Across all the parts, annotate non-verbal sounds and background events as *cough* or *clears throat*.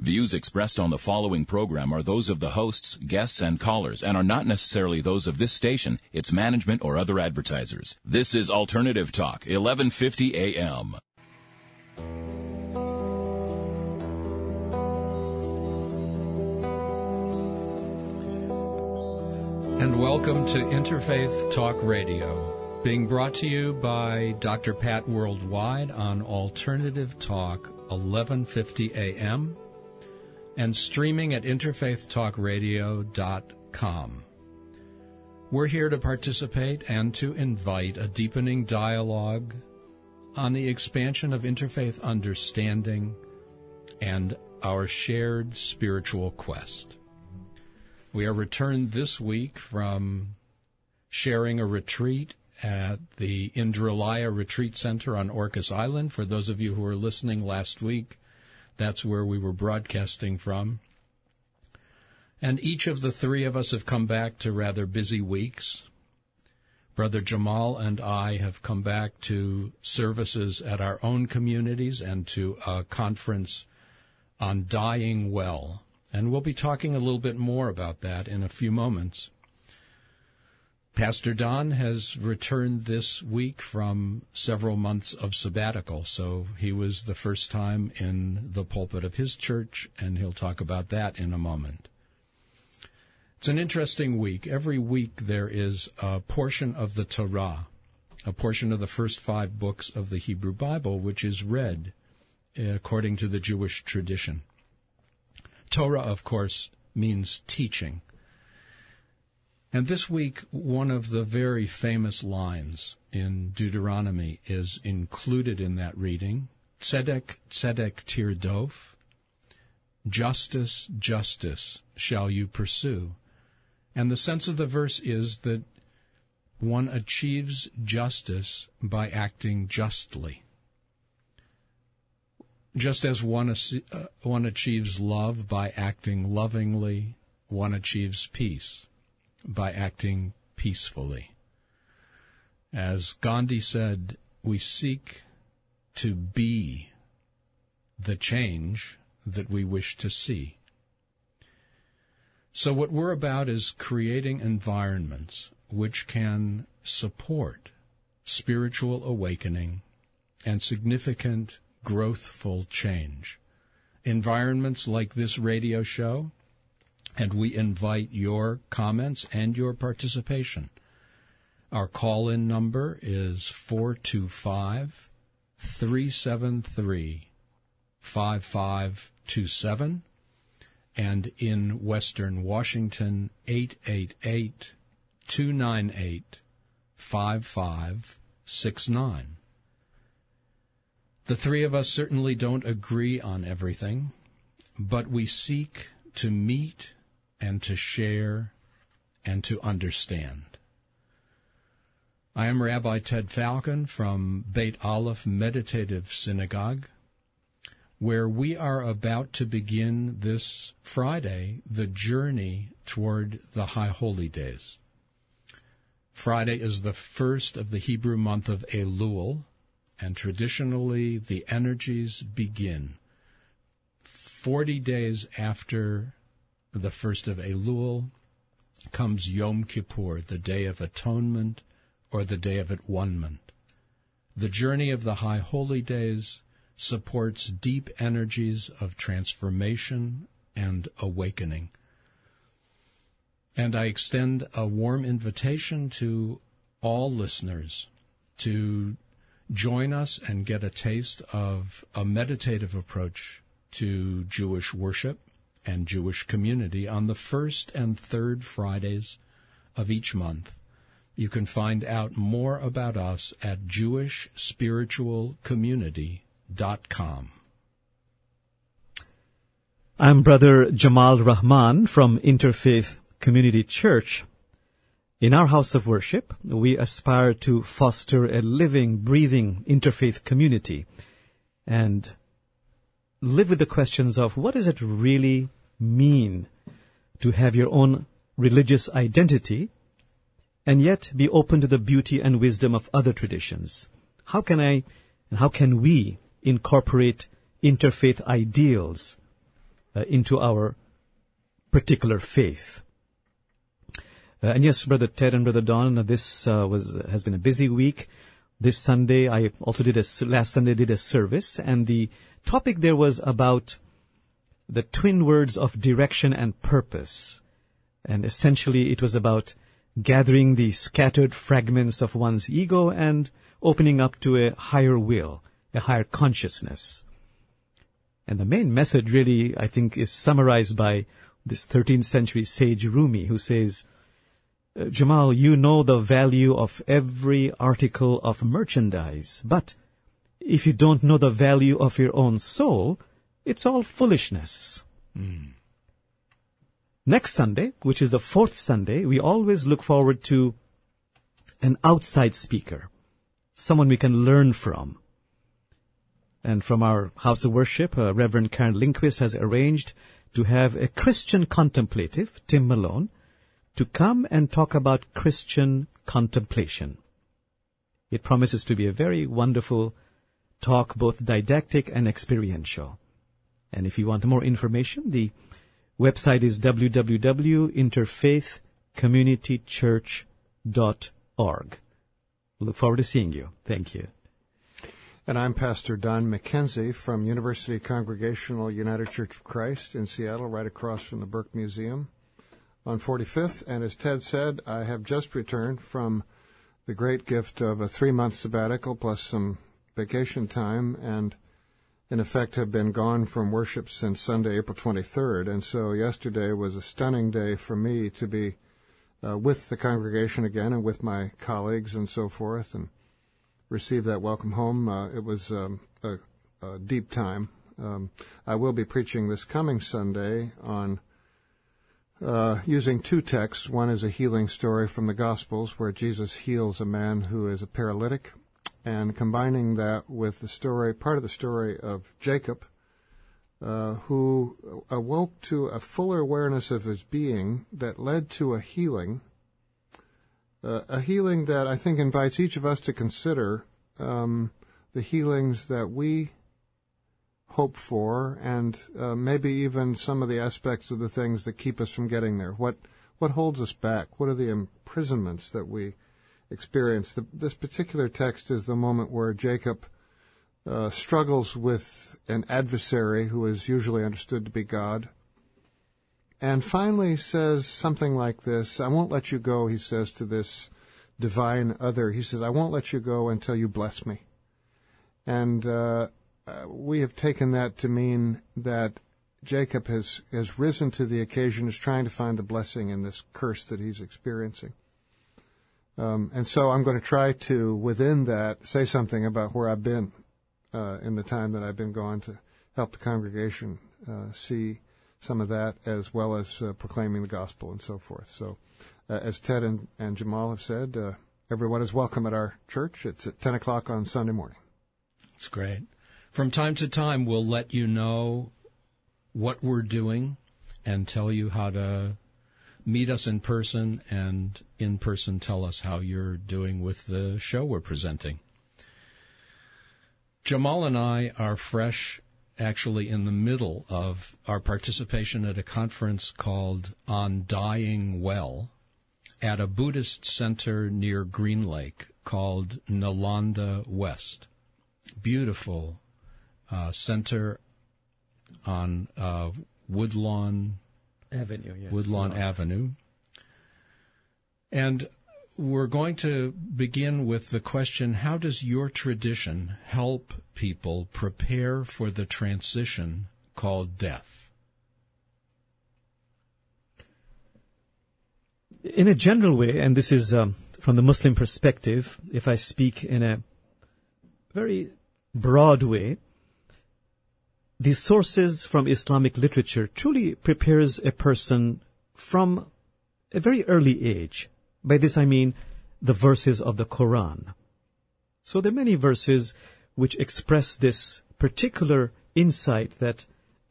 Views expressed on the following program are those of the hosts, guests, and callers and are not necessarily those of this station, its management, or other advertisers. This is Alternative Talk, 1150 AM. And welcome to Interfaith Talk Radio, being brought to you by Dr. Pat Worldwide on Alternative Talk, 1150 AM and streaming at interfaithtalkradio.com. We're here to participate and to invite a deepening dialogue on the expansion of interfaith understanding and our shared spiritual quest. We are returned this week from sharing a retreat at the Indralaya Retreat Center on Orcas Island. For those of you who were listening last week, that's where we were broadcasting from. And each of the three of us have come back to rather busy weeks. Brother Jamal and I have come back to services at our own communities and to a conference on dying well. And we'll be talking a little bit more about that in a few moments. Pastor Don has returned this week from several months of sabbatical, so he was the first time in the pulpit of his church, and he'll talk about that in a moment. It's an interesting week. Every week there is a portion of the Torah, a portion of the first five books of the Hebrew Bible, which is read according to the Jewish tradition. Torah, of course, means teaching. And this week, one of the very famous lines in Deuteronomy is included in that reading. Tzedek, tzedek tirdof. Justice, justice shall you pursue. And the sense of the verse is that one achieves justice by acting justly. Just as one, uh, one achieves love by acting lovingly, one achieves peace by acting peacefully. As Gandhi said, we seek to be the change that we wish to see. So what we're about is creating environments which can support spiritual awakening and significant growthful change. Environments like this radio show and we invite your comments and your participation. Our call in number is 425 373 5527 and in Western Washington 888 298 5569. The three of us certainly don't agree on everything, but we seek to meet and to share and to understand. I am Rabbi Ted Falcon from Beit Aleph Meditative Synagogue, where we are about to begin this Friday the journey toward the High Holy Days. Friday is the first of the Hebrew month of Elul, and traditionally the energies begin 40 days after the first of Elul comes Yom Kippur, the Day of Atonement or the Day of At-One-ment. The journey of the High Holy Days supports deep energies of transformation and awakening. And I extend a warm invitation to all listeners to join us and get a taste of a meditative approach to Jewish worship and Jewish community on the first and third Fridays of each month. You can find out more about us at jewishspiritualcommunity.com. I'm Brother Jamal Rahman from Interfaith Community Church. In our house of worship, we aspire to foster a living, breathing interfaith community and live with the questions of what does it really mean to have your own religious identity and yet be open to the beauty and wisdom of other traditions? How can I and how can we incorporate interfaith ideals uh, into our particular faith. Uh, and yes, Brother Ted and Brother Don, this uh, was has been a busy week. This Sunday, I also did a last Sunday did a service, and the topic there was about the twin words of direction and purpose, and essentially it was about gathering the scattered fragments of one's ego and opening up to a higher will, a higher consciousness. And the main message really, I think, is summarized by this 13th century sage Rumi, who says, uh, Jamal, you know the value of every article of merchandise, but if you don't know the value of your own soul, it's all foolishness. Mm. Next Sunday, which is the fourth Sunday, we always look forward to an outside speaker, someone we can learn from. And from our house of worship, uh, Reverend Karen Lindquist has arranged to have a Christian contemplative, Tim Malone, to come and talk about Christian contemplation. It promises to be a very wonderful talk, both didactic and experiential. And if you want more information, the website is www.interfaithcommunitychurch.org. Look forward to seeing you. Thank you. And I'm Pastor Don McKenzie from University Congregational United Church of Christ in Seattle, right across from the Burke Museum on 45th. And as Ted said, I have just returned from the great gift of a three month sabbatical plus some vacation time and in effect have been gone from worship since Sunday, April 23rd. And so yesterday was a stunning day for me to be uh, with the congregation again and with my colleagues and so forth and receive that welcome home. Uh, it was um, a, a, deep time. Um, I will be preaching this coming Sunday on uh, using two texts. One is a healing story from the Gospels where Jesus heals a man who is a paralytic and combining that with the story, part of the story of Jacob, uh, who awoke to a fuller awareness of his being that led to a healing, uh, a healing that I think invites each of us to consider um, the healings that we hope for, and uh, maybe even some of the aspects of the things that keep us from getting there. What what holds us back? What are the imprisonments that we experience. The, this particular text is the moment where Jacob uh, struggles with an adversary who is usually understood to be God. And finally says something like this I won't let you go, he says to this divine other. He says, I won't let you go until you bless me. And uh, uh we have taken that to mean that Jacob has, has risen to the occasion, is trying to find the blessing in this curse that he's experiencing. Um, and so I'm going to try to, within that, say something about where I've been uh, in the time that I've been gone to help the congregation uh, see some of that, as well as uh, proclaiming the gospel and so forth. So, uh, as Ted and, and, Jamal have said, uh, everyone is welcome at our church. It's at 10 o'clock on Sunday morning. It's great. From time to time, we'll let you know what we're doing and tell you how to meet us in person and in person tell us how you're doing with the show we're presenting. Jamal and I are fresh actually in the middle of our participation at a conference called On Dying Well at a Buddhist center near Green Lake called Nalanda West. Beautiful uh, center on uh, Woodlawn Avenue, yes. Woodlawn North. Avenue. And we're going to begin with the question how does your tradition help people prepare for the transition called death? In a general way, and this is um, from the Muslim perspective, if I speak in a very broad way, the sources from Islamic literature truly prepares a person from a very early age. By this I mean the verses of the Quran. So there are many verses which express this particular insight that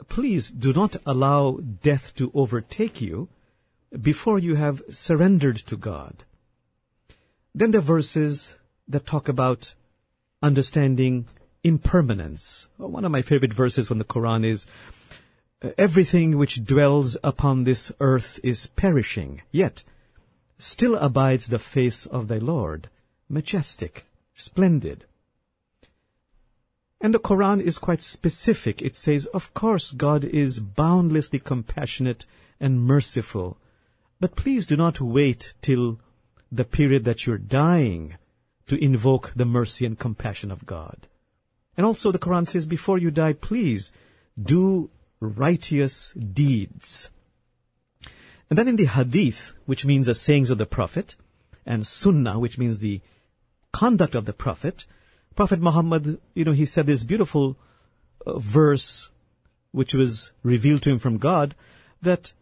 please do not allow death to overtake you before you have surrendered to God. Then are verses that talk about understanding impermanence. One of my favorite verses from the Quran is, uh, everything which dwells upon this earth is perishing, yet still abides the face of thy Lord, majestic, splendid. And the Quran is quite specific. It says, of course, God is boundlessly compassionate and merciful, but please do not wait till the period that you're dying to invoke the mercy and compassion of God. And also the Quran says, before you die, please do righteous deeds. And then in the Hadith, which means the sayings of the Prophet, and Sunnah, which means the conduct of the Prophet, Prophet Muhammad, you know, he said this beautiful uh, verse, which was revealed to him from God, that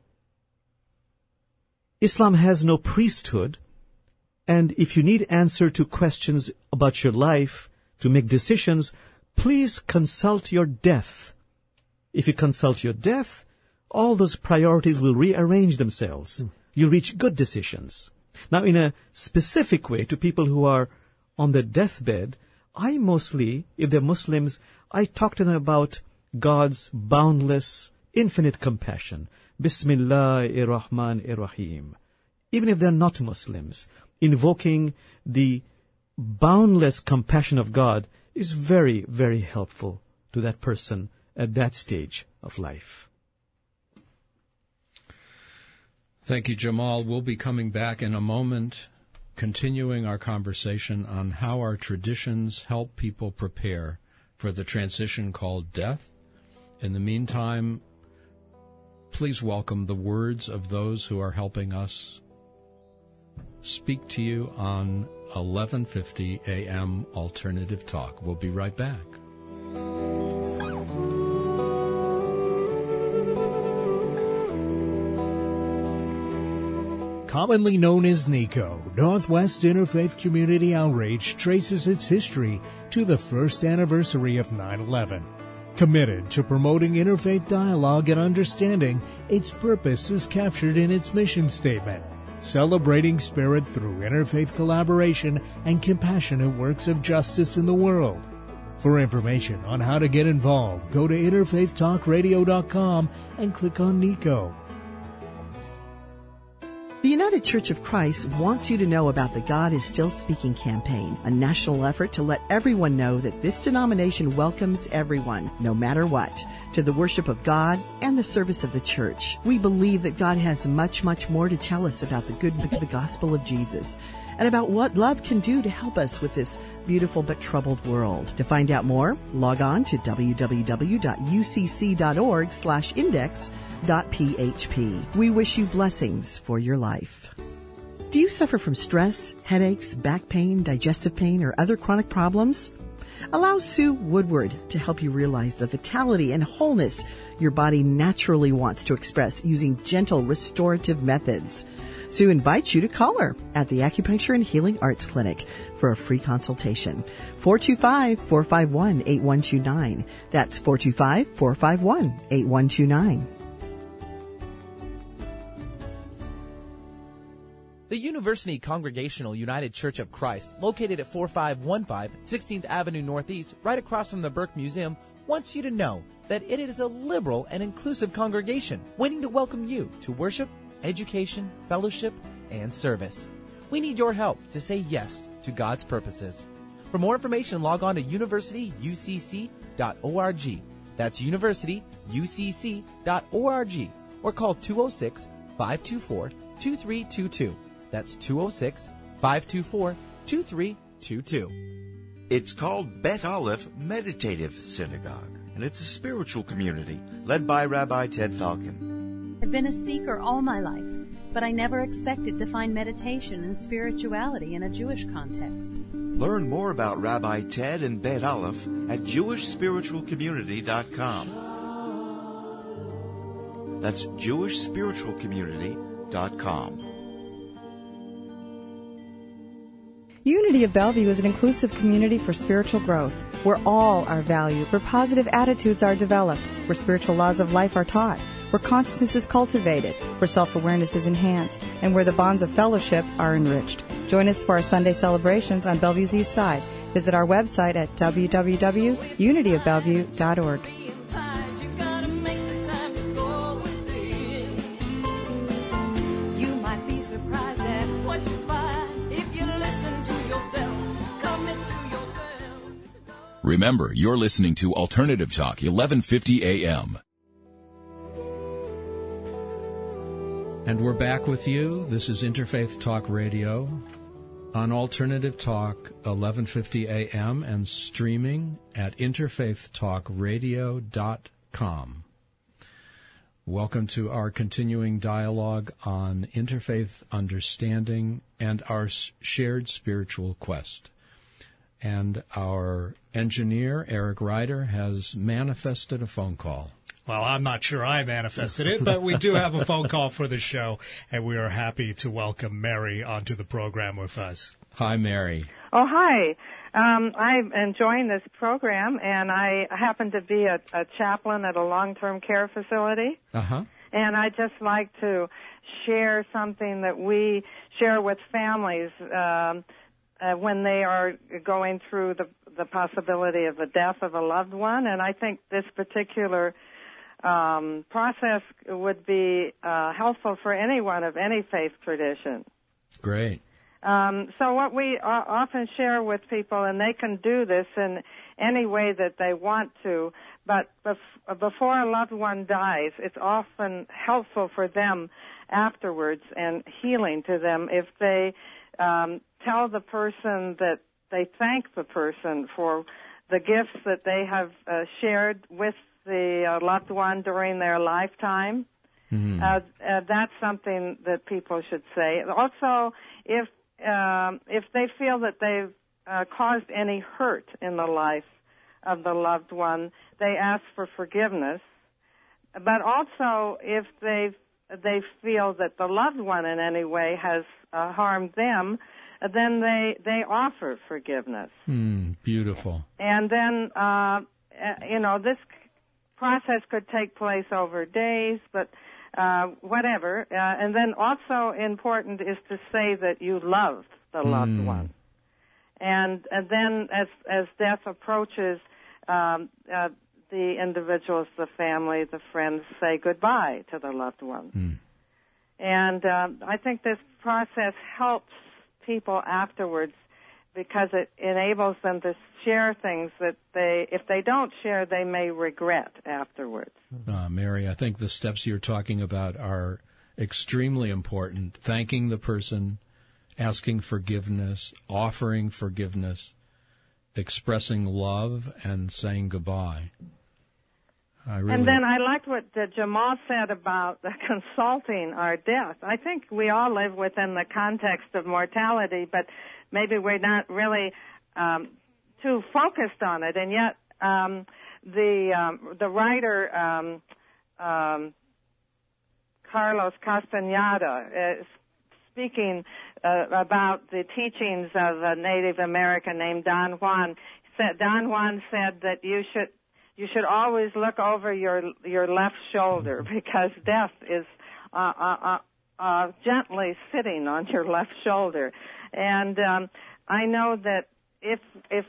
Islam has no priesthood, and if you need answer to questions about your life, to make decisions, please consult your death. If you consult your death, all those priorities will rearrange themselves. Mm. You'll reach good decisions. Now, in a specific way, to people who are on their deathbed, I mostly, if they're Muslims, I talk to them about God's boundless, infinite compassion. Bismillahir-Rahmanir-Rahim. Even if they're not Muslims, invoking the boundless compassion of God is very, very helpful to that person at that stage of life. Thank you, Jamal. We'll be coming back in a moment, continuing our conversation on how our traditions help people prepare for the transition called death. In the meantime, please welcome the words of those who are helping us speak to you on 1150 AM Alternative Talk. We'll be right back. Commonly known as NICO, Northwest Interfaith Community Outreach traces its history to the first anniversary of 9 11. Committed to promoting interfaith dialogue and understanding, its purpose is captured in its mission statement celebrating spirit through interfaith collaboration and compassionate works of justice in the world. For information on how to get involved, go to interfaithtalkradio.com and click on NICO. The United Church of Christ wants you to know about the God is Still Speaking campaign, a national effort to let everyone know that this denomination welcomes everyone, no matter what, to the worship of God and the service of the church. We believe that God has much, much more to tell us about the good of the gospel of Jesus and about what love can do to help us with this beautiful but troubled world. To find out more, log on to www.ucc.org slash index php. We wish you blessings for your life. Do you suffer from stress, headaches, back pain, digestive pain, or other chronic problems? Allow Sue Woodward to help you realize the vitality and wholeness your body naturally wants to express using gentle restorative methods. Sue invites you to call her at the Acupuncture and Healing Arts Clinic for a free consultation. 425-451-8129. That's 425-451-8129. The University Congregational United Church of Christ, located at 4515 16th Avenue Northeast, right across from the Burke Museum, wants you to know that it is a liberal and inclusive congregation waiting to welcome you to worship, education, fellowship, and service. We need your help to say yes to God's purposes. For more information, log on to universityucc.org. That's universityucc.org or call 206 524 2322. That's 206 524 2322. It's called Bet Aleph Meditative Synagogue, and it's a spiritual community led by Rabbi Ted Falcon. I've been a seeker all my life, but I never expected to find meditation and spirituality in a Jewish context. Learn more about Rabbi Ted and Bet Aleph at JewishSpiritualCommunity.com. That's JewishSpiritualCommunity.com. Unity of Bellevue is an inclusive community for spiritual growth, where all are valued, where positive attitudes are developed, where spiritual laws of life are taught, where consciousness is cultivated, where self-awareness is enhanced, and where the bonds of fellowship are enriched. Join us for our Sunday celebrations on Bellevue's East Side. Visit our website at www.unityofbellevue.org. Remember, you're listening to Alternative Talk, 1150 AM. And we're back with you. This is Interfaith Talk Radio on Alternative Talk 1150 AM and streaming at interfaithtalkradio.com. Welcome to our continuing dialogue on interfaith understanding and our shared spiritual quest. And our engineer, Eric Ryder, has manifested a phone call. Well, I'm not sure I manifested it, but we do have a phone call for the show, and we are happy to welcome Mary onto the program with us. Hi, Mary. Oh, hi. Um, I'm enjoying this program, and I happen to be a, a chaplain at a long-term care facility. Uh-huh. And I just like to share something that we share with families um, uh, when they are going through the the possibility of the death of a loved one. And I think this particular um, process would be uh, helpful for anyone of any faith tradition. Great. Um, so what we often share with people, and they can do this in any way that they want to, but bef- before a loved one dies, it's often helpful for them afterwards and healing to them if they um, tell the person that they thank the person for the gifts that they have uh, shared with the uh, loved one during their lifetime. Mm-hmm. Uh, uh, that's something that people should say. Also, if um, if they feel that they've uh, caused any hurt in the life of the loved one, they ask for forgiveness. But also, if they they feel that the loved one in any way has uh, harmed them, then they they offer forgiveness. Mm, beautiful. And then, uh, you know, this process could take place over days, but uh, whatever. Uh, and then also important is to say that you love the loved Mm. one. And, and then as, as death approaches, um, uh, the individuals, the family, the friends say goodbye to the loved one. Mm. And um, I think this process helps people afterwards because it enables them to share things that they, if they don't share, they may regret afterwards. Uh, Mary, I think the steps you're talking about are extremely important. Thanking the person, asking forgiveness, offering forgiveness, expressing love, and saying goodbye. Really, And then I liked what uh, Jamal said about *laughs* consulting our death. I think we all live within the context of mortality, but maybe we're not really um, too focused on it. And yet, um, the um, the writer um, um, Carlos Castaneda is speaking uh, about the teachings of a Native American named Don Juan. Don Juan said that you should you should always look over your your left shoulder *laughs* because death is uh, uh, uh, uh, gently sitting on your left shoulder, and um, I know that if if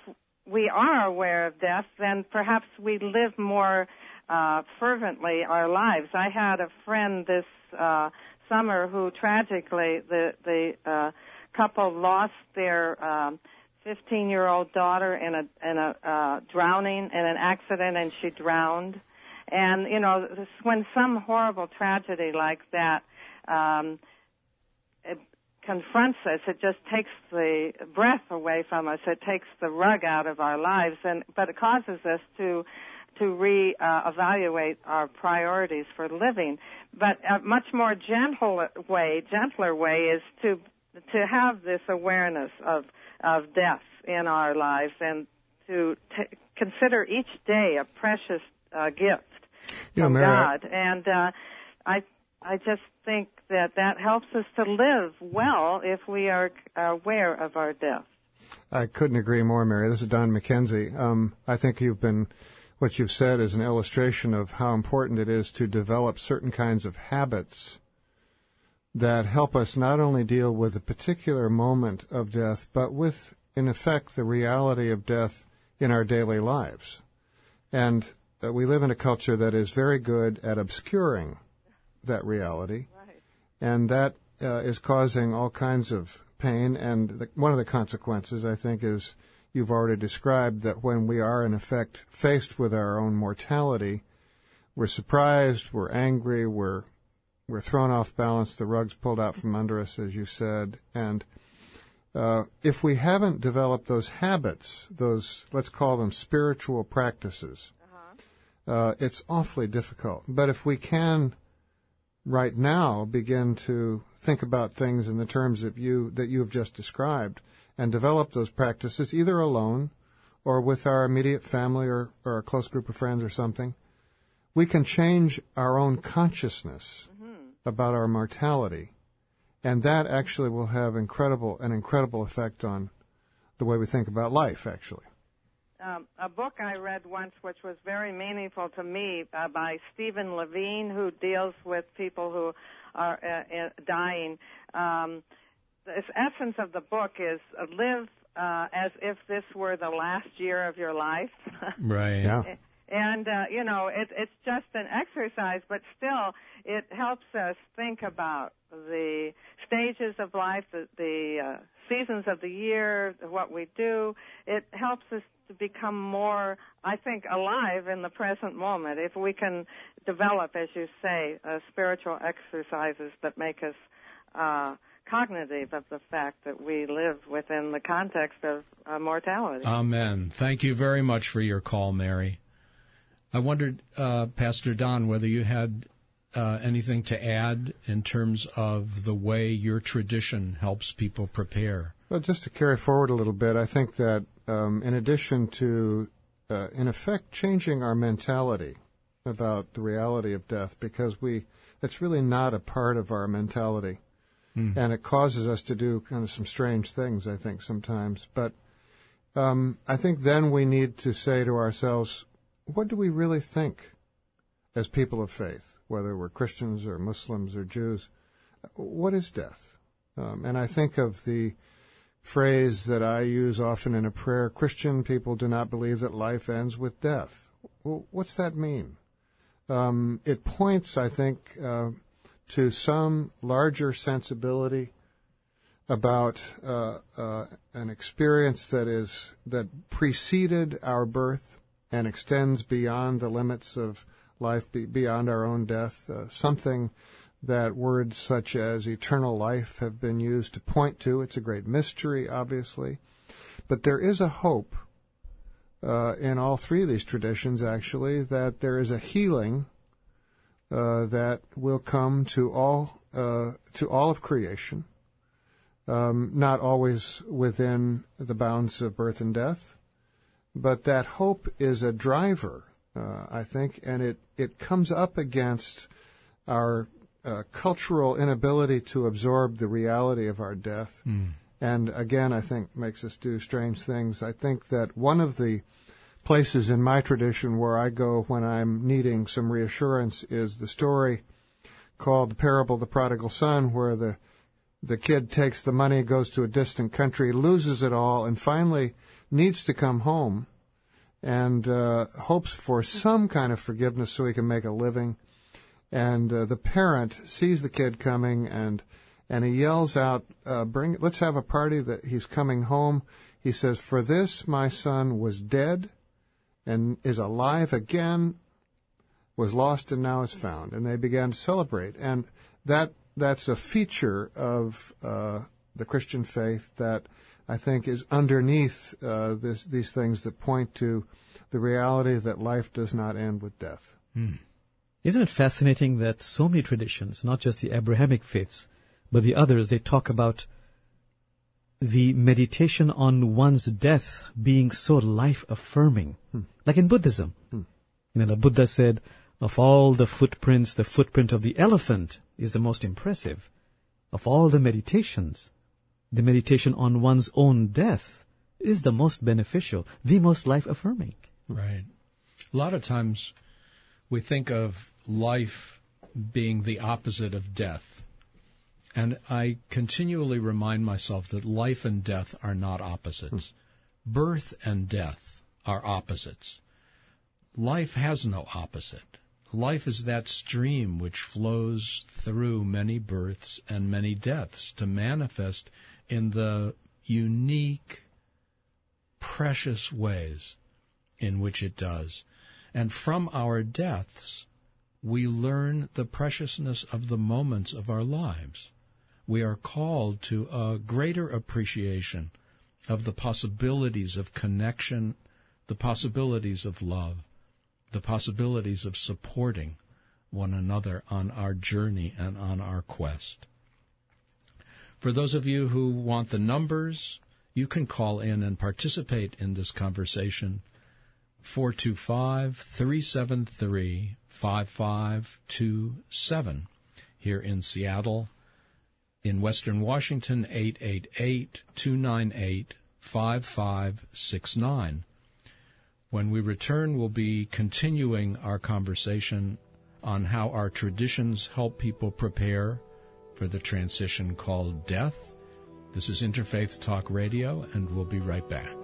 we are aware of death, then perhaps we live more uh, fervently our lives. I had a friend this uh, summer who tragically the the uh, couple lost their um, 15 year old daughter in a in a uh, drowning in an accident and she drowned. And you know this, when some horrible tragedy like that um confronts us it just takes the breath away from us it takes the rug out of our lives and but it causes us to to re uh, our priorities for living. But a much more gentle way gentler way is to to have this awareness of of death in our lives and to t- consider each day a precious uh, gift You know, from Mary, God. And uh, I I just think that that helps us to live well if we are aware of our death. I couldn't agree more, Mary. This is Don McKenzie. Um, I think you've been, what you've said is an illustration of how important it is to develop certain kinds of habits that help us not only deal with a particular moment of death, but with, in effect, the reality of death in our daily lives. And uh, we live in a culture that is very good at obscuring that reality. And that uh, is causing all kinds of pain. And the, one of the consequences, I think, is you've already described that when we are in effect faced with our own mortality, we're surprised, we're angry, we're we're thrown off balance, the rug's pulled out from under us, as you said, and uh, if we haven't developed those habits, those let's call them spiritual practices, uh, it's awfully difficult. But if we can, right now, begin to think about things in the terms of you that you have just described, and develop those practices either alone or with our immediate family or, or a close group of friends or something, we can change our own consciousness about our mortality, and that actually will have incredible an incredible effect on the way we think about life. Actually, um, a book I read once, which was very meaningful to me, uh, by Stephen Levine, who deals with people who are uh, uh, dying. Um, the essence of the book is uh, live uh, as if this were the last year of your life. *laughs* right. Yeah. And uh, you know, it, it's just an exercise, but still, it helps us think about the stages of life, the, the uh, seasons of the year, what we do. It helps us to become more, I think, alive in the present moment. If we can develop, as you say, uh, spiritual exercises that make us uh, cognitive of the fact that we live within the context of uh, mortality. Amen. Thank you very much for your call, Mary. I wondered, uh, Pastor Don, whether you had uh, anything to add in terms of the way your tradition helps people prepare. Well, just to carry forward a little bit, I think that um, in addition to, uh, in effect, changing our mentality about the reality of death, because we, it's really not a part of our mentality. Hmm. And it causes us to do kind of some strange things, I think, sometimes. But um, I think then we need to say to ourselves, what do we really think as people of faith, whether we're Christians or Muslims or Jews? What is death? Um, and I think of the phrase that I use often in a prayer Christian people do not believe that life ends with death. Well, what's that mean? Um, it points, I think, uh, to some larger sensibility about uh, uh, an experience that is that preceded our birth and extends beyond the limits of life, beyond our own death. Uh, something that words such as eternal life have been used to point to. It's a great mystery, obviously, but there is a hope uh, in all three of these traditions, actually, that there is a healing uh, that will come to all uh, to all of creation, um, not always within the bounds of birth and death, but that hope is a driver, uh, I think, and it it comes up against our uh, cultural inability to absorb the reality of our death, Mm. and again, I think makes us do strange things. I think that one of the places in my tradition where I go when I'm needing some reassurance is the story called the parable of the prodigal son, where the the kid takes the money, goes to a distant country, loses it all, and finally needs to come home and uh, hopes for some kind of forgiveness so he can make a living. And uh, the parent sees the kid coming and and he yells out, uh, "Bring! Let's have a party that he's coming home." He says, "For this my son was dead, and is alive again, was lost and now is found." And they began to celebrate, and that that's a feature of uh, the Christian faith that I think is underneath uh, this, these things that point to the reality that life does not end with death. Hmm. Isn't it fascinating that so many traditions, not just the Abrahamic faiths, but the others, they talk about the meditation on one's death being so life affirming. Hmm. Like in Buddhism. Hmm. You know, the Buddha said, of all the footprints, the footprint of the elephant is the most impressive. Of all the meditations, the meditation on one's own death is the most beneficial, the most life affirming. Right. A lot of times we think of life being the opposite of death. And I continually remind myself that life and death are not opposites. Hmm. Birth and death are opposites. Life has no opposite. Life is that stream which flows through many births and many deaths to manifest in the unique precious ways in which it does. And from our deaths, we learn the preciousness of the moments of our lives. We are called to a greater appreciation of the possibilities of connection, the possibilities of love, the possibilities of supporting one another on our journey and on our quest. For those of you who want the numbers, you can call in and participate in this conversation. 425 373 5527 here in Seattle. In Western Washington, 888 298 5569. When we return, we'll be continuing our conversation on how our traditions help people prepare for the transition called death. This is Interfaith Talk Radio, and we'll be right back.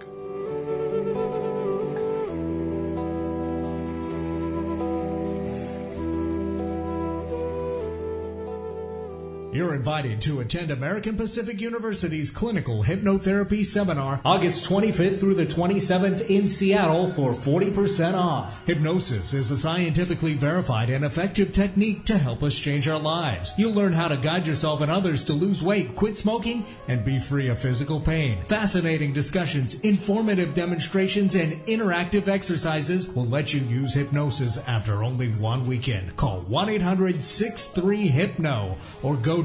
You're invited to attend American Pacific University's Clinical Hypnotherapy Seminar August 25th through the 27th in Seattle for 40% off. Hypnosis is a scientifically verified and effective technique to help us change our lives. You'll learn how to guide yourself and others to lose weight, quit smoking, and be free of physical pain. Fascinating discussions, informative demonstrations, and interactive exercises will let you use hypnosis after only one weekend. Call 1-800-63-HYPNO or go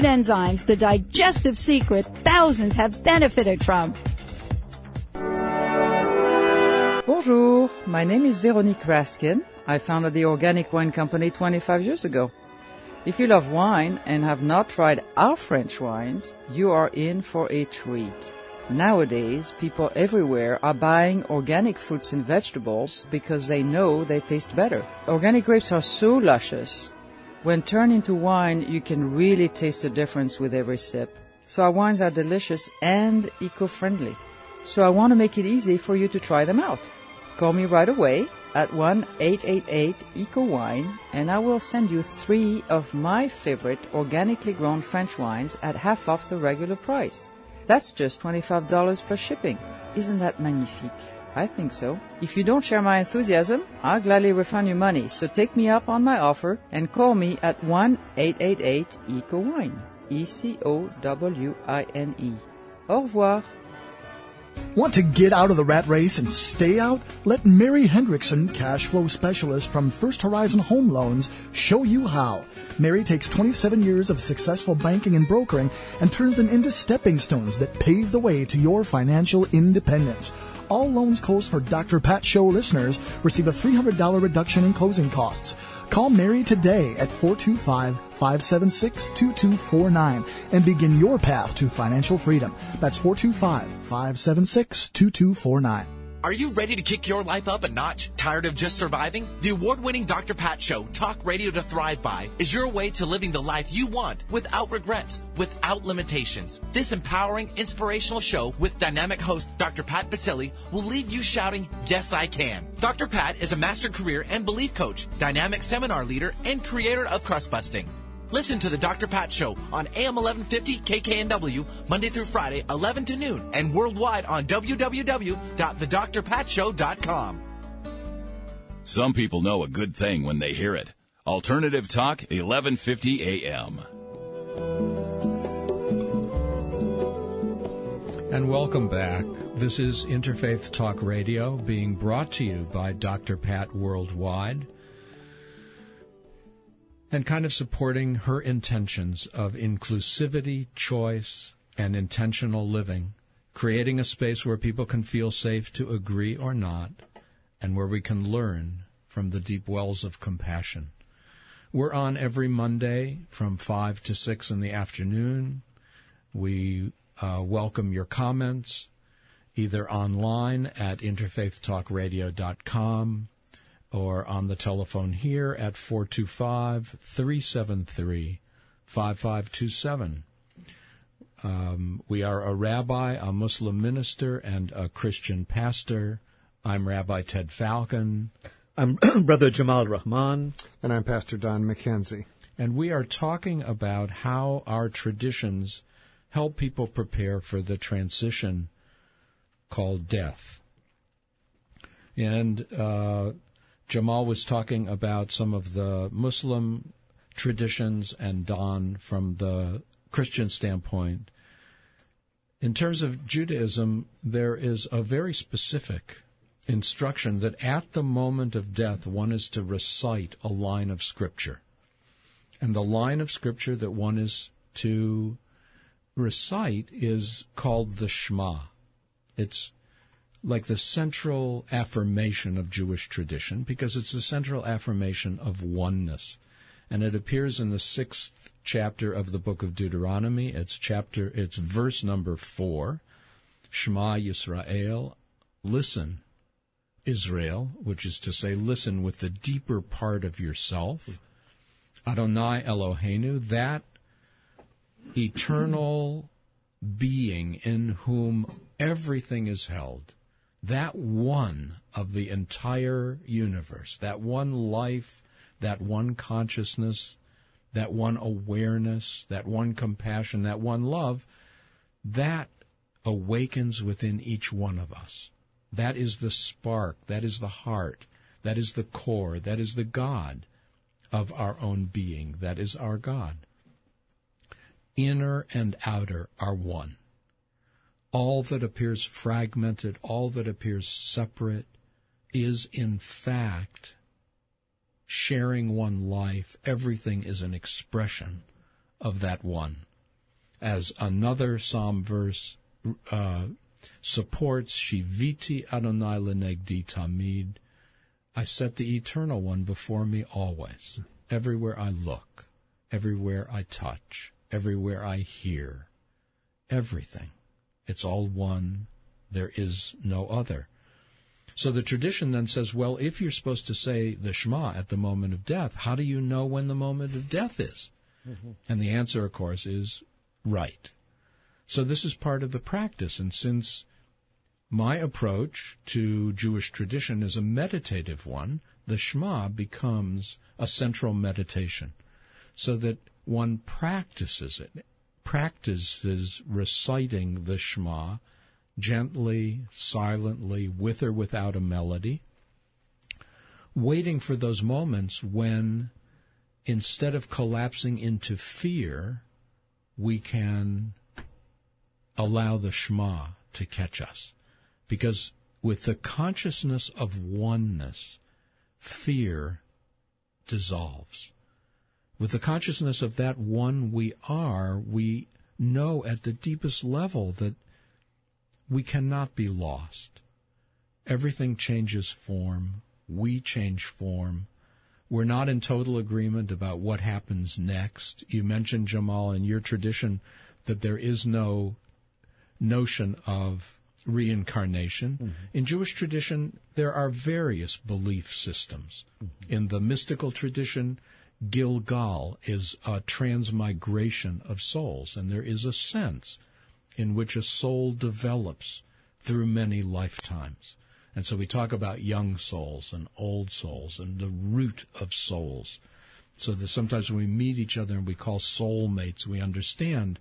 enzymes, the digestive secret thousands have benefited from. Bonjour, my name is Veronique Raskin. I founded the Organic Wine Company 25 years ago. If you love wine and have not tried our French wines, you are in for a treat. Nowadays, people everywhere are buying organic fruits and vegetables because they know they taste better. Organic grapes are so luscious. When turned into wine, you can really taste the difference with every sip. So our wines are delicious and eco-friendly. So I want to make it easy for you to try them out. Call me right away at 1-888-ECO-WINE and I will send you three of my favorite organically grown French wines at half off the regular price. That's just $25 plus shipping. Isn't that magnifique? I think so. If you don't share my enthusiasm, I'll gladly refund you money. So take me up on my offer and call me at 1-888-ECO-WINE. E-C-O-W-I-N-E. Au revoir. Want to get out of the rat race and stay out? Let Mary Hendrickson, cash flow specialist from First Horizon Home Loans, show you how. Mary takes 27 years of successful banking and brokering and turns them into stepping stones that pave the way to your financial independence. All loans closed for Dr. Pat Show listeners receive a $300 reduction in closing costs. Call Mary today at 425-576-2249 and begin your path to financial freedom. That's 425-576-2249. Are you ready to kick your life up a notch? Tired of just surviving? The award-winning Dr. Pat Show, Talk Radio to Thrive By, is your way to living the life you want without regrets, without limitations. This empowering, inspirational show with dynamic host Dr. Pat Baccili will leave you shouting, Yes, I can. Dr. Pat is a master career and belief coach, dynamic seminar leader, and creator of Crust Busting. Listen to the Dr. Pat Show on AM 1150 KKNW Monday through Friday, 11 to noon, and worldwide on www.thedrpatshow.com. Some people know a good thing when they hear it. Alternative Talk, 1150 AM. And welcome back. This is Interfaith Talk Radio being brought to you by Dr. Pat Worldwide and kind of supporting her intentions of inclusivity, choice, and intentional living, creating a space where people can feel safe to agree or not, and where we can learn from the deep wells of compassion. We're on every Monday from 5 to 6 in the afternoon. We uh, welcome your comments, either online at interfaithtalkradio.com or on the telephone here at 425 373 5527. Um, we are a rabbi, a Muslim minister, and a Christian pastor. I'm Rabbi Ted Falcon. I'm *clears throat* Brother Jamal Rahman. And I'm Pastor Don McKenzie. And we are talking about how our traditions help people prepare for the transition called death. And uh, Jamal was talking about some of the Muslim traditions and Don from the Christian standpoint. In terms of Judaism, there is a very specific instruction that at the moment of death, one is to recite a line of Scripture. And the line of Scripture that one is to recite is called the Shema. It's like the central affirmation of Jewish tradition because it's the central affirmation of oneness. And it appears in the sixth chapter of the book of Deuteronomy. It's chapter, it's verse number four. Shema Yisrael, listen, Israel, which is to say, listen with the deeper part of yourself. Adonai Eloheinu, that eternal being in whom everything is held, that one of the entire universe, that one life, that one consciousness, that one awareness, that one compassion, that one love, that awakens within each one of us. That is the spark, that is the heart, that is the core, that is the God of our own being, that is our God. Inner and outer are one. All that appears fragmented, all that appears separate, is in fact sharing one life. Everything is an expression of that one. As another psalm verse uh, supports, Shiviti Adonai lenegdi tamid, I set the eternal one before me always, everywhere I look, everywhere I touch, everywhere I hear, everything. It's all one. There is no other. So the tradition then says, well, if you're supposed to say the Shema at the moment of death, how do you know when the moment of death is? Mm-hmm. And the answer, of course, is right. So this is part of the practice. And since my approach to Jewish tradition is a meditative one, the Shema becomes a central meditation so that one practices it, practices reciting the Shema gently, silently, with or without a melody, waiting for those moments when instead of collapsing into fear, we can allow the Shema to catch us. Because with the consciousness of oneness, fear dissolves. With the consciousness of that one we are, we know at the deepest level that we cannot be lost. Everything changes form. We change form. We're not in total agreement about what happens next. You mentioned, Jamal, in your tradition that there is no notion of reincarnation. Mm-hmm. In Jewish tradition, there are various belief systems. Mm-hmm. In the mystical tradition, Gilgul is a transmigration of souls, and there is a sense in which a soul develops through many lifetimes. And so we talk about young souls and old souls and the root of souls. So that sometimes when we meet each other and we call soulmates, we understand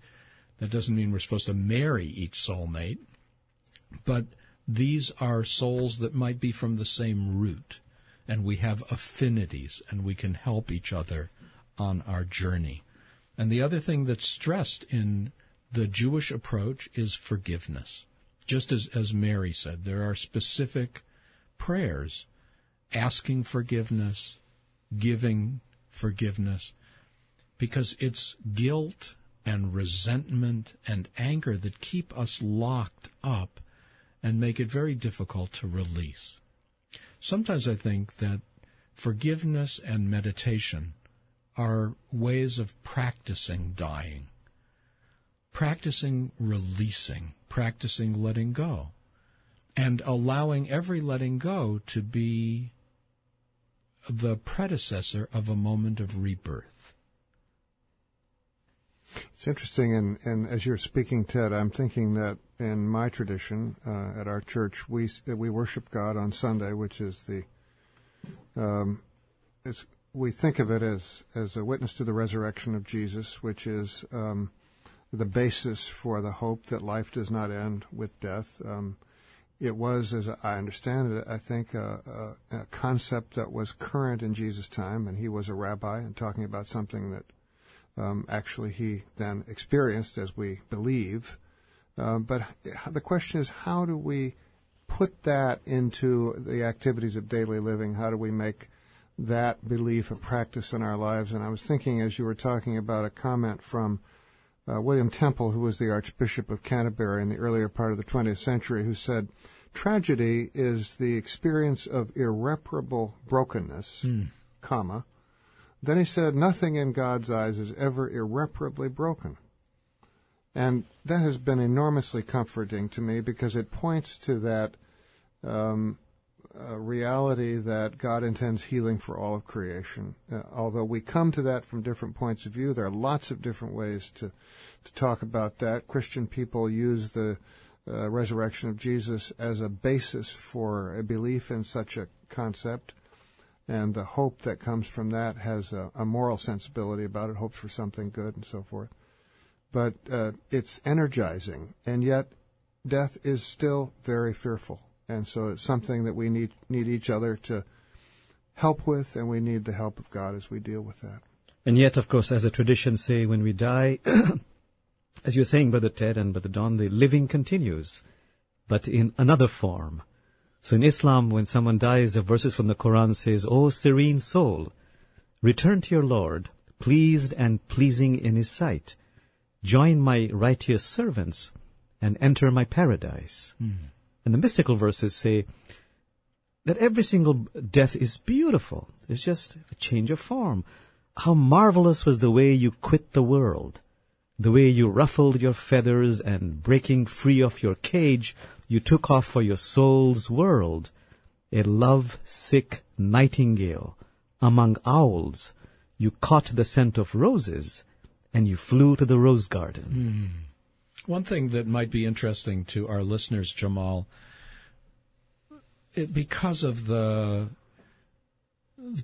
that doesn't mean we're supposed to marry each soulmate, but these are souls that might be from the same root, and we have affinities, and we can help each other on our journey. And the other thing that's stressed in the Jewish approach is forgiveness. Just as, as Mary said, there are specific prayers asking forgiveness, giving forgiveness, because it's guilt and resentment and anger that keep us locked up and make it very difficult to release. Sometimes I think that forgiveness and meditation are ways of practicing dying, practicing releasing, practicing letting go. and allowing every letting go to be the predecessor of a moment of rebirth. It's interesting, and, and as you're speaking, Ted, I'm thinking that in my tradition uh, at our church, we we worship God on Sunday, which is the um, we think of it as as a witness to the resurrection of Jesus, which is um, the basis for the hope that life does not end with death. Um, it was, as I understand it, I think a, a, a, concept that was current in Jesus' time, and he was a rabbi and talking about something that um, actually he then experienced, as we believe. Uh, but the question is, how do we put that into the activities of daily living? How do we make that belief a practice in our lives? And I was thinking, as you were talking about a comment from uh, William Temple, who was the Archbishop of Canterbury in the earlier part of the 20th century, who said, Tragedy is the experience of irreparable brokenness, mm. comma. Then he said, Nothing in God's eyes is ever irreparably broken. And that has been enormously comforting to me because it points to that um, uh, reality that God intends healing for all of creation. Uh, although we come to that from different points of view, there are lots of different ways to to talk about that. Christian people use the uh, resurrection of Jesus as a basis for a belief in such a concept, and the hope that comes from that has a, a moral sensibility about it, hopes for something good, and so forth. But uh, it's energizing, and yet death is still very fearful and so it's something that we need need each other to help with, and we need the help of God as we deal with that. And yet, of course, as the traditions say, when we die, *clears throat* as you're saying, Brother Ted and Brother Don, the living continues, but in another form. So in Islam, when someone dies, the verses from the Quran says, O serene soul, return to your Lord, pleased and pleasing in His sight. Join my righteous servants and enter my paradise. Mm. And the mystical verses say that every single death is beautiful. It's just a change of form. How marvelous was the way you quit the world. The way you ruffled your feathers and breaking free of your cage, you took off for your soul's world. A love-sick nightingale among owls. You caught the scent of roses and you flew to the rose garden. Mm. One thing that might be interesting to our listeners, Jamal, it, because of the,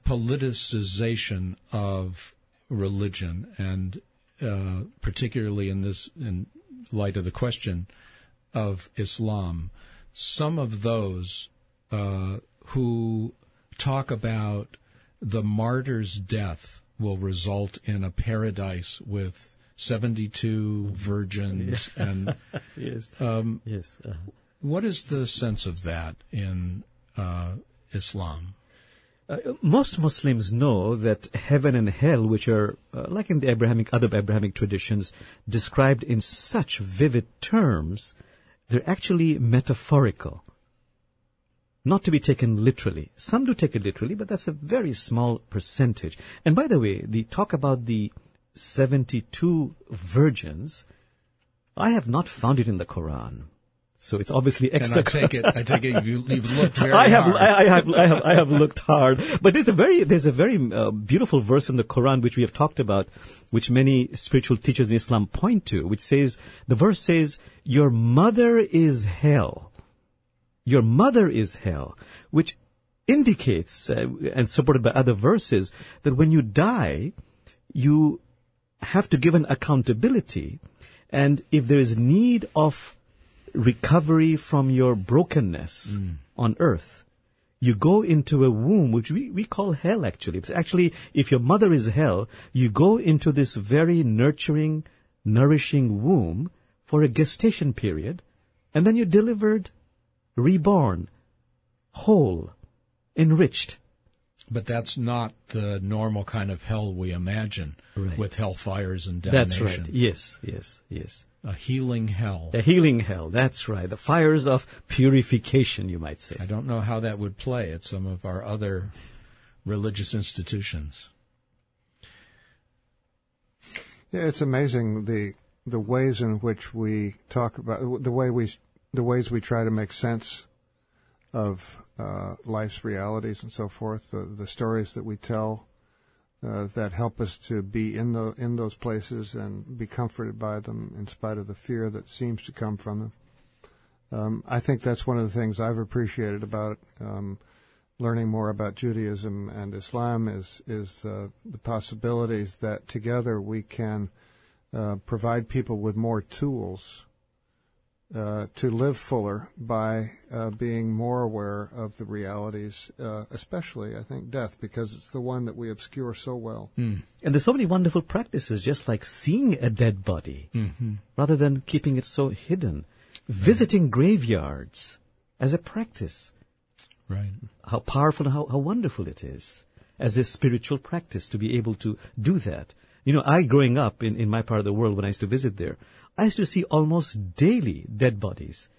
politicization of religion, and uh, particularly in this, in light of the question of Islam, some of those uh, who talk about the martyr's death will result in a paradise with 72 virgins *laughs* and yes um, yes uh-huh. what is the sense of that in uh, Islam uh, most Muslims know that heaven and hell, which are uh, like in the Abrahamic, other Abrahamic traditions, described in such vivid terms, they're actually metaphorical. Not to be taken literally. Some do take it literally, but that's a very small percentage. And by the way, the talk about the 72 virgins, I have not found it in the Quran. So it's obviously extra. And I take it, I take it you've, you've looked *laughs* very I have, hard. I, I have, I have, I have looked hard. But there's a very, there's a very uh, beautiful verse in the Quran which we have talked about, which many spiritual teachers in Islam point to, which says, the verse says, your mother is hell. Your mother is hell, which indicates, uh, and supported by other verses, that when you die, you have to give an accountability. And if there is need of recovery from your brokenness Mm. on earth, you go into a womb, which we, we call hell actually. It's actually, if your mother is hell, you go into this very nurturing, nourishing womb for a gestation period, and then you're delivered, reborn, whole, enriched. But that's not the normal kind of hell we imagine Right. with hellfires and That's right. Yes, yes, yes. A healing hell. A healing hell. That's right. The fires of purification, you might say. I don't know how that would play at some of our other religious institutions. Yeah, it's amazing the the ways in which we talk about the way we the ways we try to make sense of uh, life's realities and so forth. The, the stories that we tell uh, that help us to be in the in those places and be comforted by them in spite of the fear that seems to come from them. Um, I think that's one of the things I've appreciated about um, learning more about Judaism and Islam is is uh, the possibilities that together we can uh, provide people with more tools uh, to live fuller by uh, being more aware of the realities, uh, especially I think death, because it's the one that we obscure so well. Mm. And there's so many wonderful practices, just like seeing a dead body, mm-hmm. rather than keeping it so hidden. Visiting graveyards as a practice. Right. How powerful, how, how wonderful it is as a spiritual practice to be able to do that. You know, I growing up in, in my part of the world when I used to visit there, I used to see almost daily dead bodies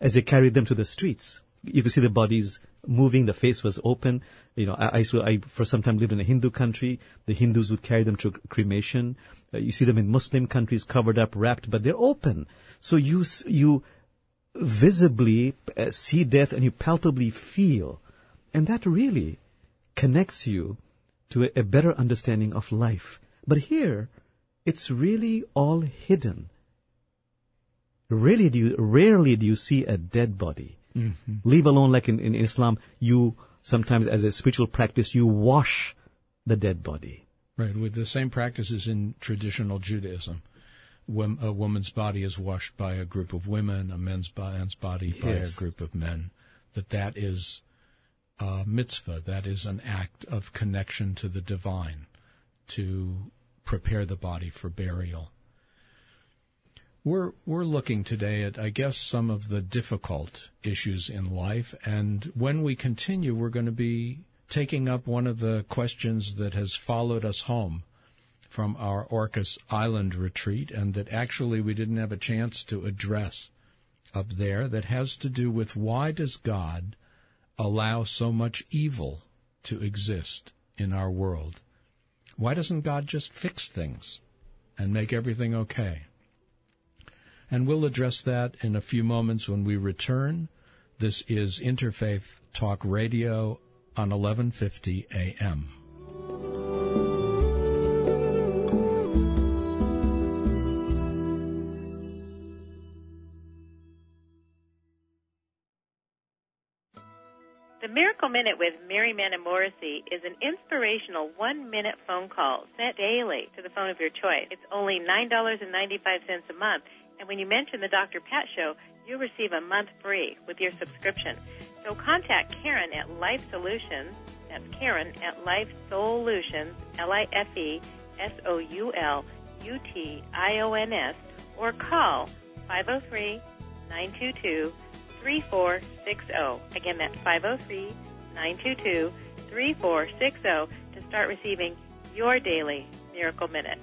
as they carried them to the streets. You could see the bodies moving, the face was open. You know, I, I, used to, I for some time lived in a Hindu country. The Hindus would carry them to cremation. Uh, you see them in Muslim countries covered up, wrapped, but they're open. So you, you visibly uh, see death and you palpably feel. And that really connects you to a, a better understanding of life. But here, it's really all hidden. Rarely do you, rarely do you see a dead body. Mm-hmm. Leave alone, like in, in Islam, you sometimes as a spiritual practice, you wash the dead body. Right, with the same practices in traditional Judaism. When a woman's body is washed by a group of women, a man's, man's body by Yes. a group of men. That that is a mitzvah. That is an act of connection to the divine, to prepare the body for burial. We're we're looking today at I guess some of the difficult issues in life and when we continue we're going to be taking up one of the questions that has followed us home from our Orcas Island retreat and that actually we didn't have a chance to address up there that has to do with why does God allow so much evil to exist in our world? Why doesn't God just fix things and make everything okay? And we'll address that in a few moments when we return. This is Interfaith Talk Radio on 1150 AM. The Miracle Minute with Mary Morrissey is an inspirational one minute phone call sent daily to the phone of your choice. It's only $9.95 a month, and when you mention the Dr. Pat Show, you'll receive a month free with your subscription. So contact Karen at Life Solutions. That's Karen at Life Solutions, L I F E S O U L U T I O N S, or call 503 922 3460. Again, that's 503 922 3460 to start receiving your daily Miracle Minute.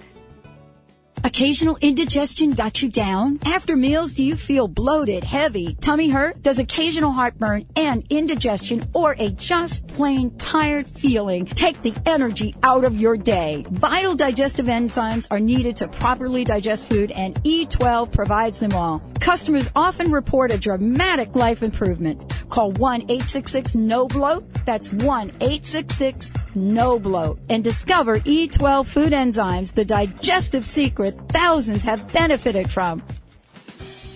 Occasional indigestion got you down? After meals, do you feel bloated, heavy, tummy hurt? Does occasional heartburn and indigestion or a just plain tired feeling take the energy out of your day? Vital digestive enzymes are needed to properly digest food and E12 provides them all. Customers often report a dramatic life improvement. Call 1-866-NO-BLOAT. That's 1-866-NO-BLOAT. And discover E12 food enzymes, the digestive secret thousands have benefited from.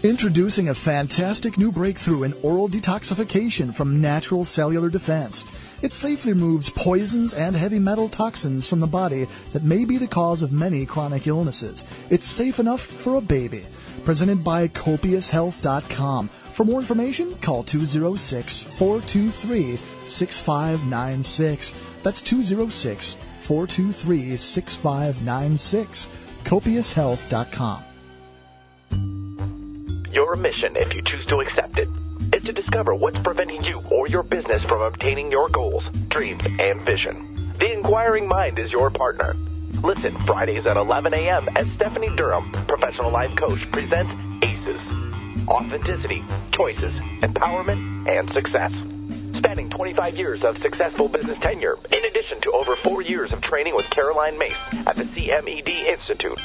Introducing a fantastic new breakthrough in oral detoxification from Natural Cellular Defense. It safely removes poisons and heavy metal toxins from the body that may be the cause of many chronic illnesses. It's safe enough for a baby. Presented by copioushealth.com. For more information, call 206 423 6596. That's 206 423 6596. Copioushealth.com. Your mission, if you choose to accept it, is to discover what's preventing you or your business from obtaining your goals, dreams, and vision. The Inquiring Mind is your partner. Listen Fridays at 11 a.m. as Stephanie Durham, professional life coach, presents ACES Authenticity, Choices, Empowerment, and Success. Spanning 25 years of successful business tenure, in addition to over four years of training with Caroline Myss at the CMED Institute.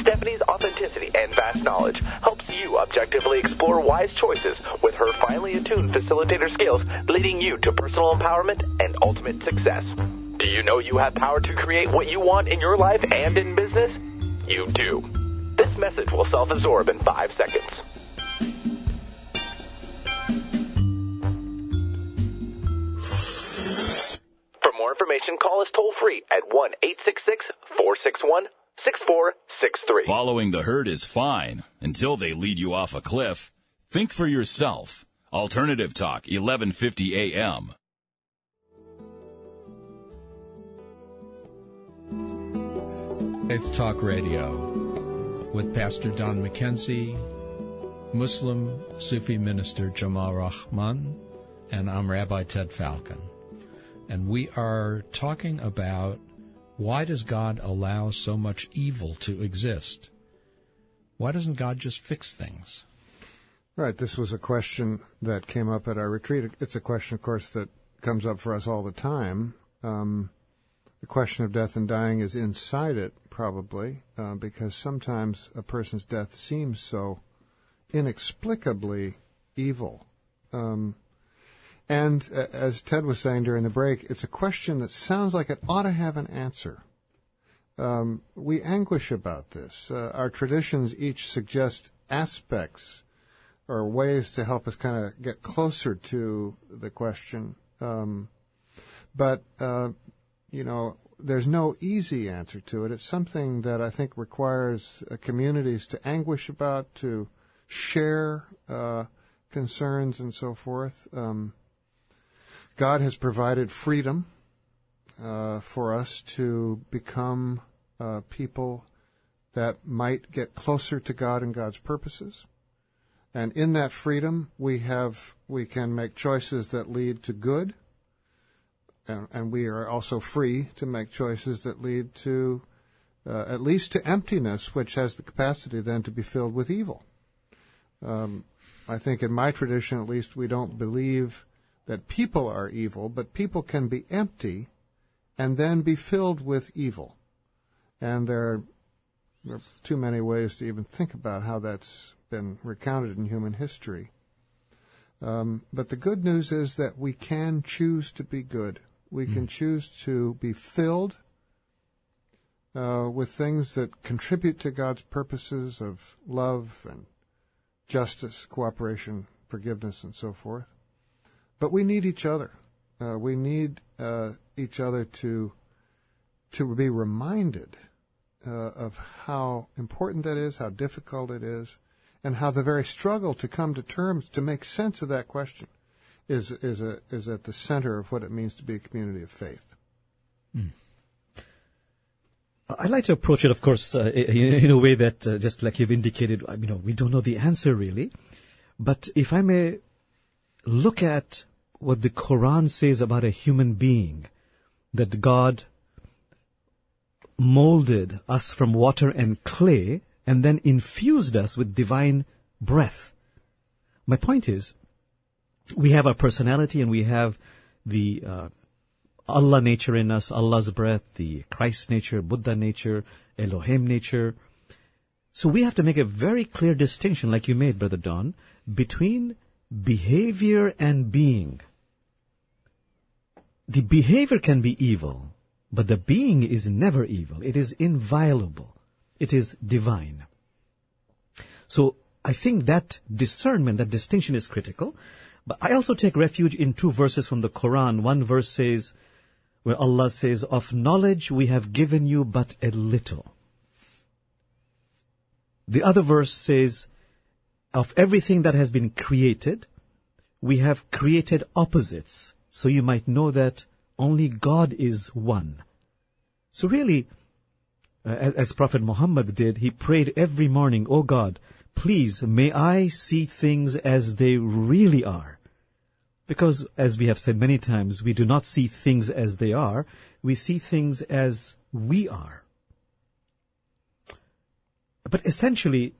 Stephanie's Authenticity and vast knowledge helps you objectively explore wise choices with her finely attuned facilitator skills, leading you to personal empowerment and ultimate success. Do you know you have power to create what you want in your life and in business? You do. This message will self absorb in five seconds. For more information, call us toll free at 1 866 461 6463. Following the herd is fine until they lead you off a cliff. Think for yourself. Alternative Talk, 1150 AM. Faith Talk Radio with Pastor Don McKenzie, Muslim Sufi minister Jamal Rahman, and I'm Rabbi Ted Falcon. And we are talking about why does God allow so much evil to exist? Why doesn't God just fix things? Right. This was a question that came up at our retreat. It's a question, of course, that comes up for us all the time. Um, the question of death and dying is inside it, probably, uh, because sometimes a person's death seems so inexplicably evil. Um, and uh, as Ted was saying during the break, it's a question that sounds like it ought to have an answer. Um, we anguish about this. Uh, our traditions each suggest aspects or ways to help us kind of get closer to the question. Um, but, uh, you know, there's no easy answer to it. It's something that I think requires uh, communities to anguish about, to share uh, concerns and so forth. Um, God has provided freedom uh, for us to become uh, people that might get closer to God and God's purposes. And in that freedom, we have we can make choices that lead to good, and, and we are also free to make choices that lead to uh, at least to emptiness, which has the capacity then to be filled with evil. Um, I think in my tradition, at least, we don't believe that people are evil, but people can be empty and then be filled with evil. And there are, there are too many ways to even think about how that's been recounted in human history. Um, but the good news is that we can choose to be good. We can choose to be filled uh, with things that contribute to God's purposes of love and justice, cooperation, forgiveness, and so forth. But we need each other. Uh, we need uh, each other to to be reminded uh, of how important that is, how difficult it is, and how the very struggle to come to terms to make sense of that question is is a, is at the center of what it means to be a community of faith. I'd like to approach it, of course, uh, in, in a way that, uh, just like you've indicated, you know, we don't know the answer really. But if I may look at what the Quran says about a human being, that God molded us from water and clay and then infused us with divine breath. My point is, we have our personality and we have the uh, Allah nature in us, Allah's breath, the Christ nature, Buddha nature, Elohim nature. So we have to make a very clear distinction, like you made, Brother Don, between behavior and being. The behavior can be evil, but the being is never evil. It is inviolable. It is divine. So I think that discernment, that distinction is critical. But I also take refuge in two verses from the Quran. One verse says, where Allah says, Of knowledge we have given you but a little. The other verse says, Of everything that has been created, we have created opposites, so you might know that only God is one. So really, uh, as Prophet Muhammad did, he prayed every morning, O God, please may I see things as they really are. Because, as we have said many times, we do not see things as they are, we see things as we are. But essentially,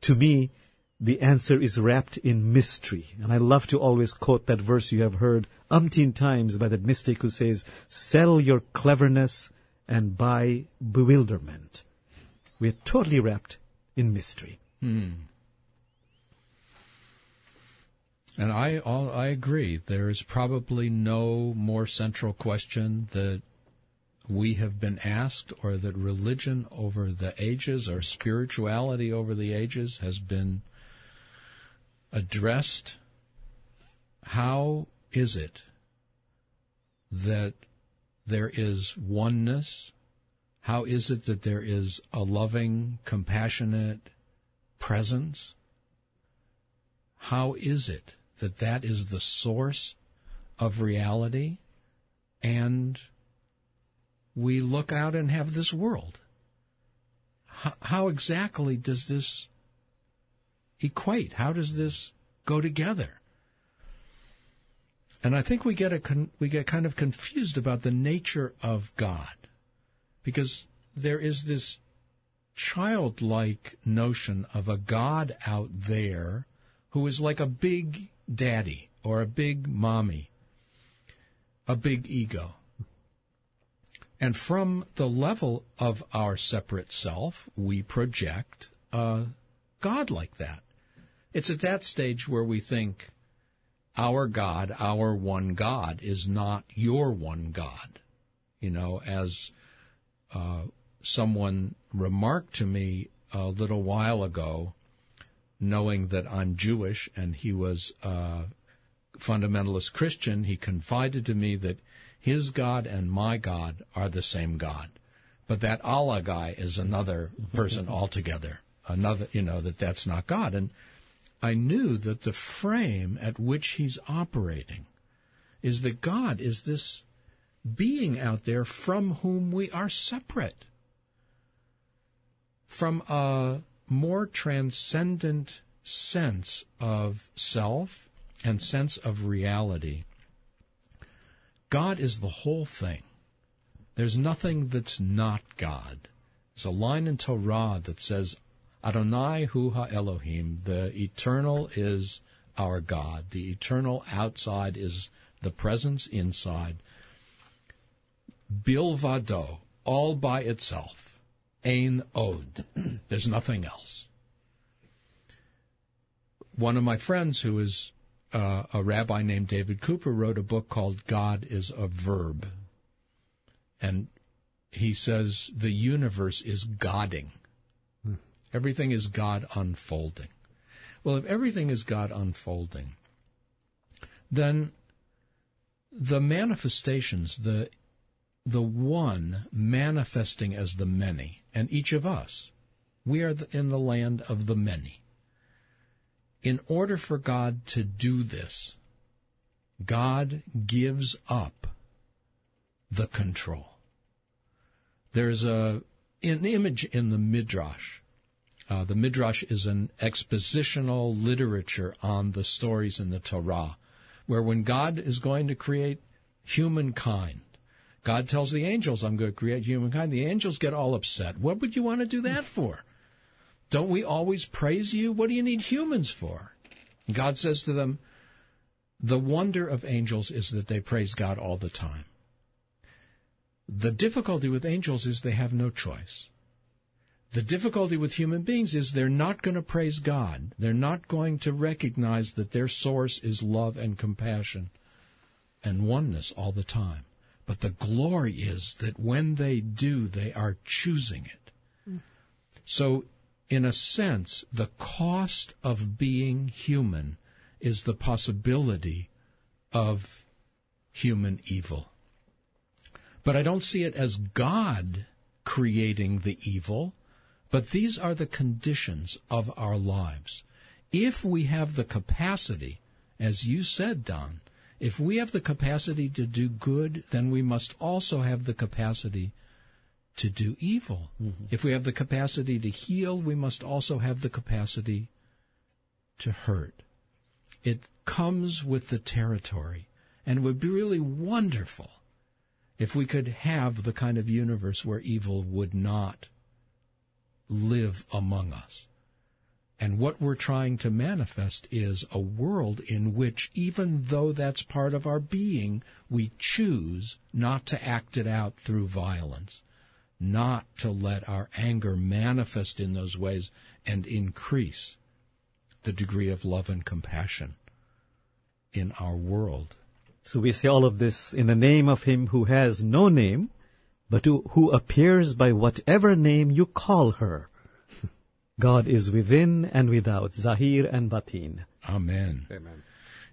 to me, the answer is wrapped in mystery. And I love to always quote that verse you have heard umpteen times by that mystic who says, sell your cleverness and buy bewilderment. We're totally wrapped in mystery. Hmm. And I I agree. There is probably no more central question that we have been asked, or that religion over the ages, or spirituality over the ages, has been addressed. How is it that there is oneness? How is it that there is a loving, compassionate presence? How is it that that is the source of reality and we look out and have this world? How, how exactly does this equate? How does this go together? And I think we get a we get kind of confused about the nature of God because there is this childlike notion of a God out there who is like a big daddy or a big mommy, a big ego. And from the level of our separate self, we project a God like that. It's at that stage where we think our God, our one God, is not your one God. You know, as uh, someone remarked to me a little while ago, knowing that I'm Jewish and he was a fundamentalist Christian, he confided to me that his God and my God are the same God. But that Allah guy is another person *laughs* altogether. Another, you know, that that's not God. And I knew that the frame at which he's operating is that God is this being out there from whom we are separate. From a more transcendent sense of self and sense of reality. God is the whole thing. There's nothing that's not God. There's a line in Torah that says, Adonai hu ha-Elohim, the eternal is our God. The eternal outside is the presence inside. Bilvado, all by itself. Ein od. *clears throat* There's nothing else. One of my friends who is uh, a rabbi named David Cooper wrote a book called God is a Verb. And he says the universe is Godding. Everything is God unfolding. Well, if everything is God unfolding, then the manifestations, the the one manifesting as the many, and each of us, we are in the land of the many. In order for God to do this, God gives up the control. There's a an image in the Midrash uh, the Midrash is an expositional literature on the stories in the Torah, where when God is going to create humankind, God tells the angels, I'm going to create humankind. The angels get all upset. What would you want to do that for? Don't we always praise you? What do you need humans for? God says to them, the wonder of angels is that they praise God all the time. The difficulty with angels is they have no choice. The difficulty with human beings is they're not going to praise God. They're not going to recognize that their source is love and compassion and oneness all the time. But the glory is that when they do, they are choosing it. Mm. So, in a sense, the cost of being human is the possibility of human evil. But I don't see it as God creating the evil. But these are the conditions of our lives. If we have the capacity, as you said, Don, if we have the capacity to do good, then we must also have the capacity to do evil. Mm-hmm. If we have the capacity to heal, we must also have the capacity to hurt. It comes with the territory. And it would be really wonderful if we could have the kind of universe where evil would not live among us. And what we're trying to manifest is a world in which, even though that's part of our being, we choose not to act it out through violence, not to let our anger manifest in those ways and increase the degree of love and compassion in our world. So we say all of this in the name of him who has no name, but who, appears by whatever name you call her. God is within and without, Zahir and Batin. Amen. Amen.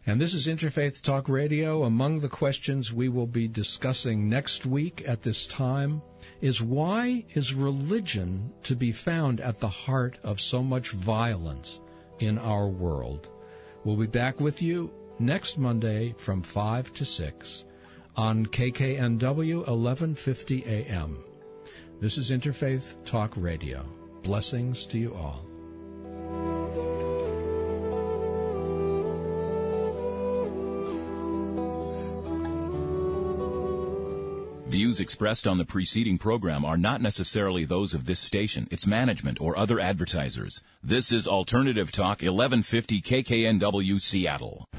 And this is Interfaith Talk Radio. Among the questions we will be discussing next week at this time is why is religion to be found at the heart of so much violence in our world? We'll be back with you next Monday from 5 to 6 on KKNW 1150 AM. This is Interfaith Talk Radio. Blessings to you all. Views expressed on the preceding program are not necessarily those of this station, its management, or other advertisers. This is Alternative Talk 1150 KKNW Seattle.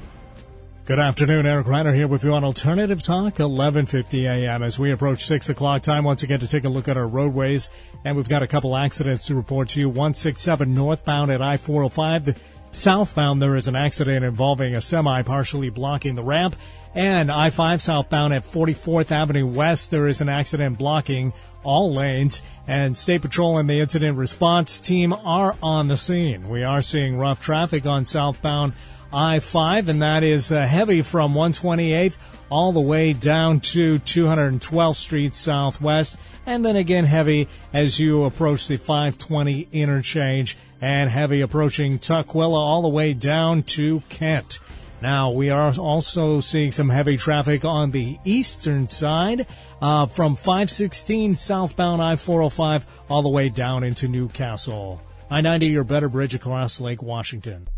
Good afternoon, Eric Reiner here with you on Alternative Talk, 11:50 a.m. As we approach six o'clock, time once again to take a look at our roadways, and we've got a couple accidents to report to you. 167 northbound at I-405. Southbound, there is an accident involving a semi partially blocking the ramp, and I-5 southbound at 44th Avenue West, there is an accident blocking all lanes, and State Patrol and the incident response team are on the scene. We are seeing rough traffic on southbound I-5, and that is uh, heavy from 128th all the way down to 212th Street Southwest, and then again heavy as you approach the 520 interchange, and heavy approaching Tukwila all the way down to Kent. Now, we are also seeing some heavy traffic on the eastern side uh, from 516 southbound I 405 all the way down into Newcastle. I 90, your better bridge across Lake Washington.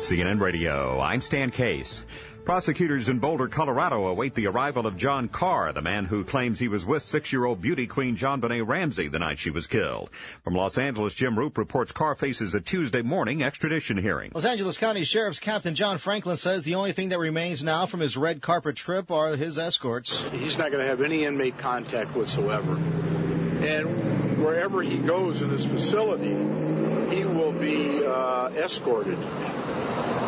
CNN Radio, I'm Stan Case. Prosecutors in Boulder, Colorado await the arrival of John Karr, the man who claims he was with six-year-old beauty queen John JonBenét Ramsey the night she was killed. From Los Angeles, Jim Roop reports Karr faces a Tuesday morning extradition hearing. Los Angeles County Sheriff's Captain John Franklin says the only thing that remains now from his red carpet trip are his escorts. He's not going to have any inmate contact whatsoever. And wherever he goes in this facility, he will be uh, escorted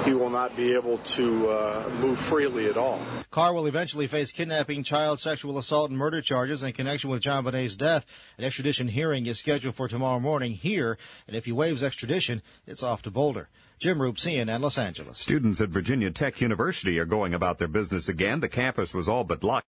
he will not be able to uh, move freely at all. Karr will eventually face kidnapping, child sexual assault, and murder charges in connection with JonBenét's death. An extradition hearing is scheduled for tomorrow morning here, and if he waives extradition, it's off to Boulder. Jim Roop, CNN, Los Angeles. Students at Virginia Tech University are going about their business again. The campus was all but locked.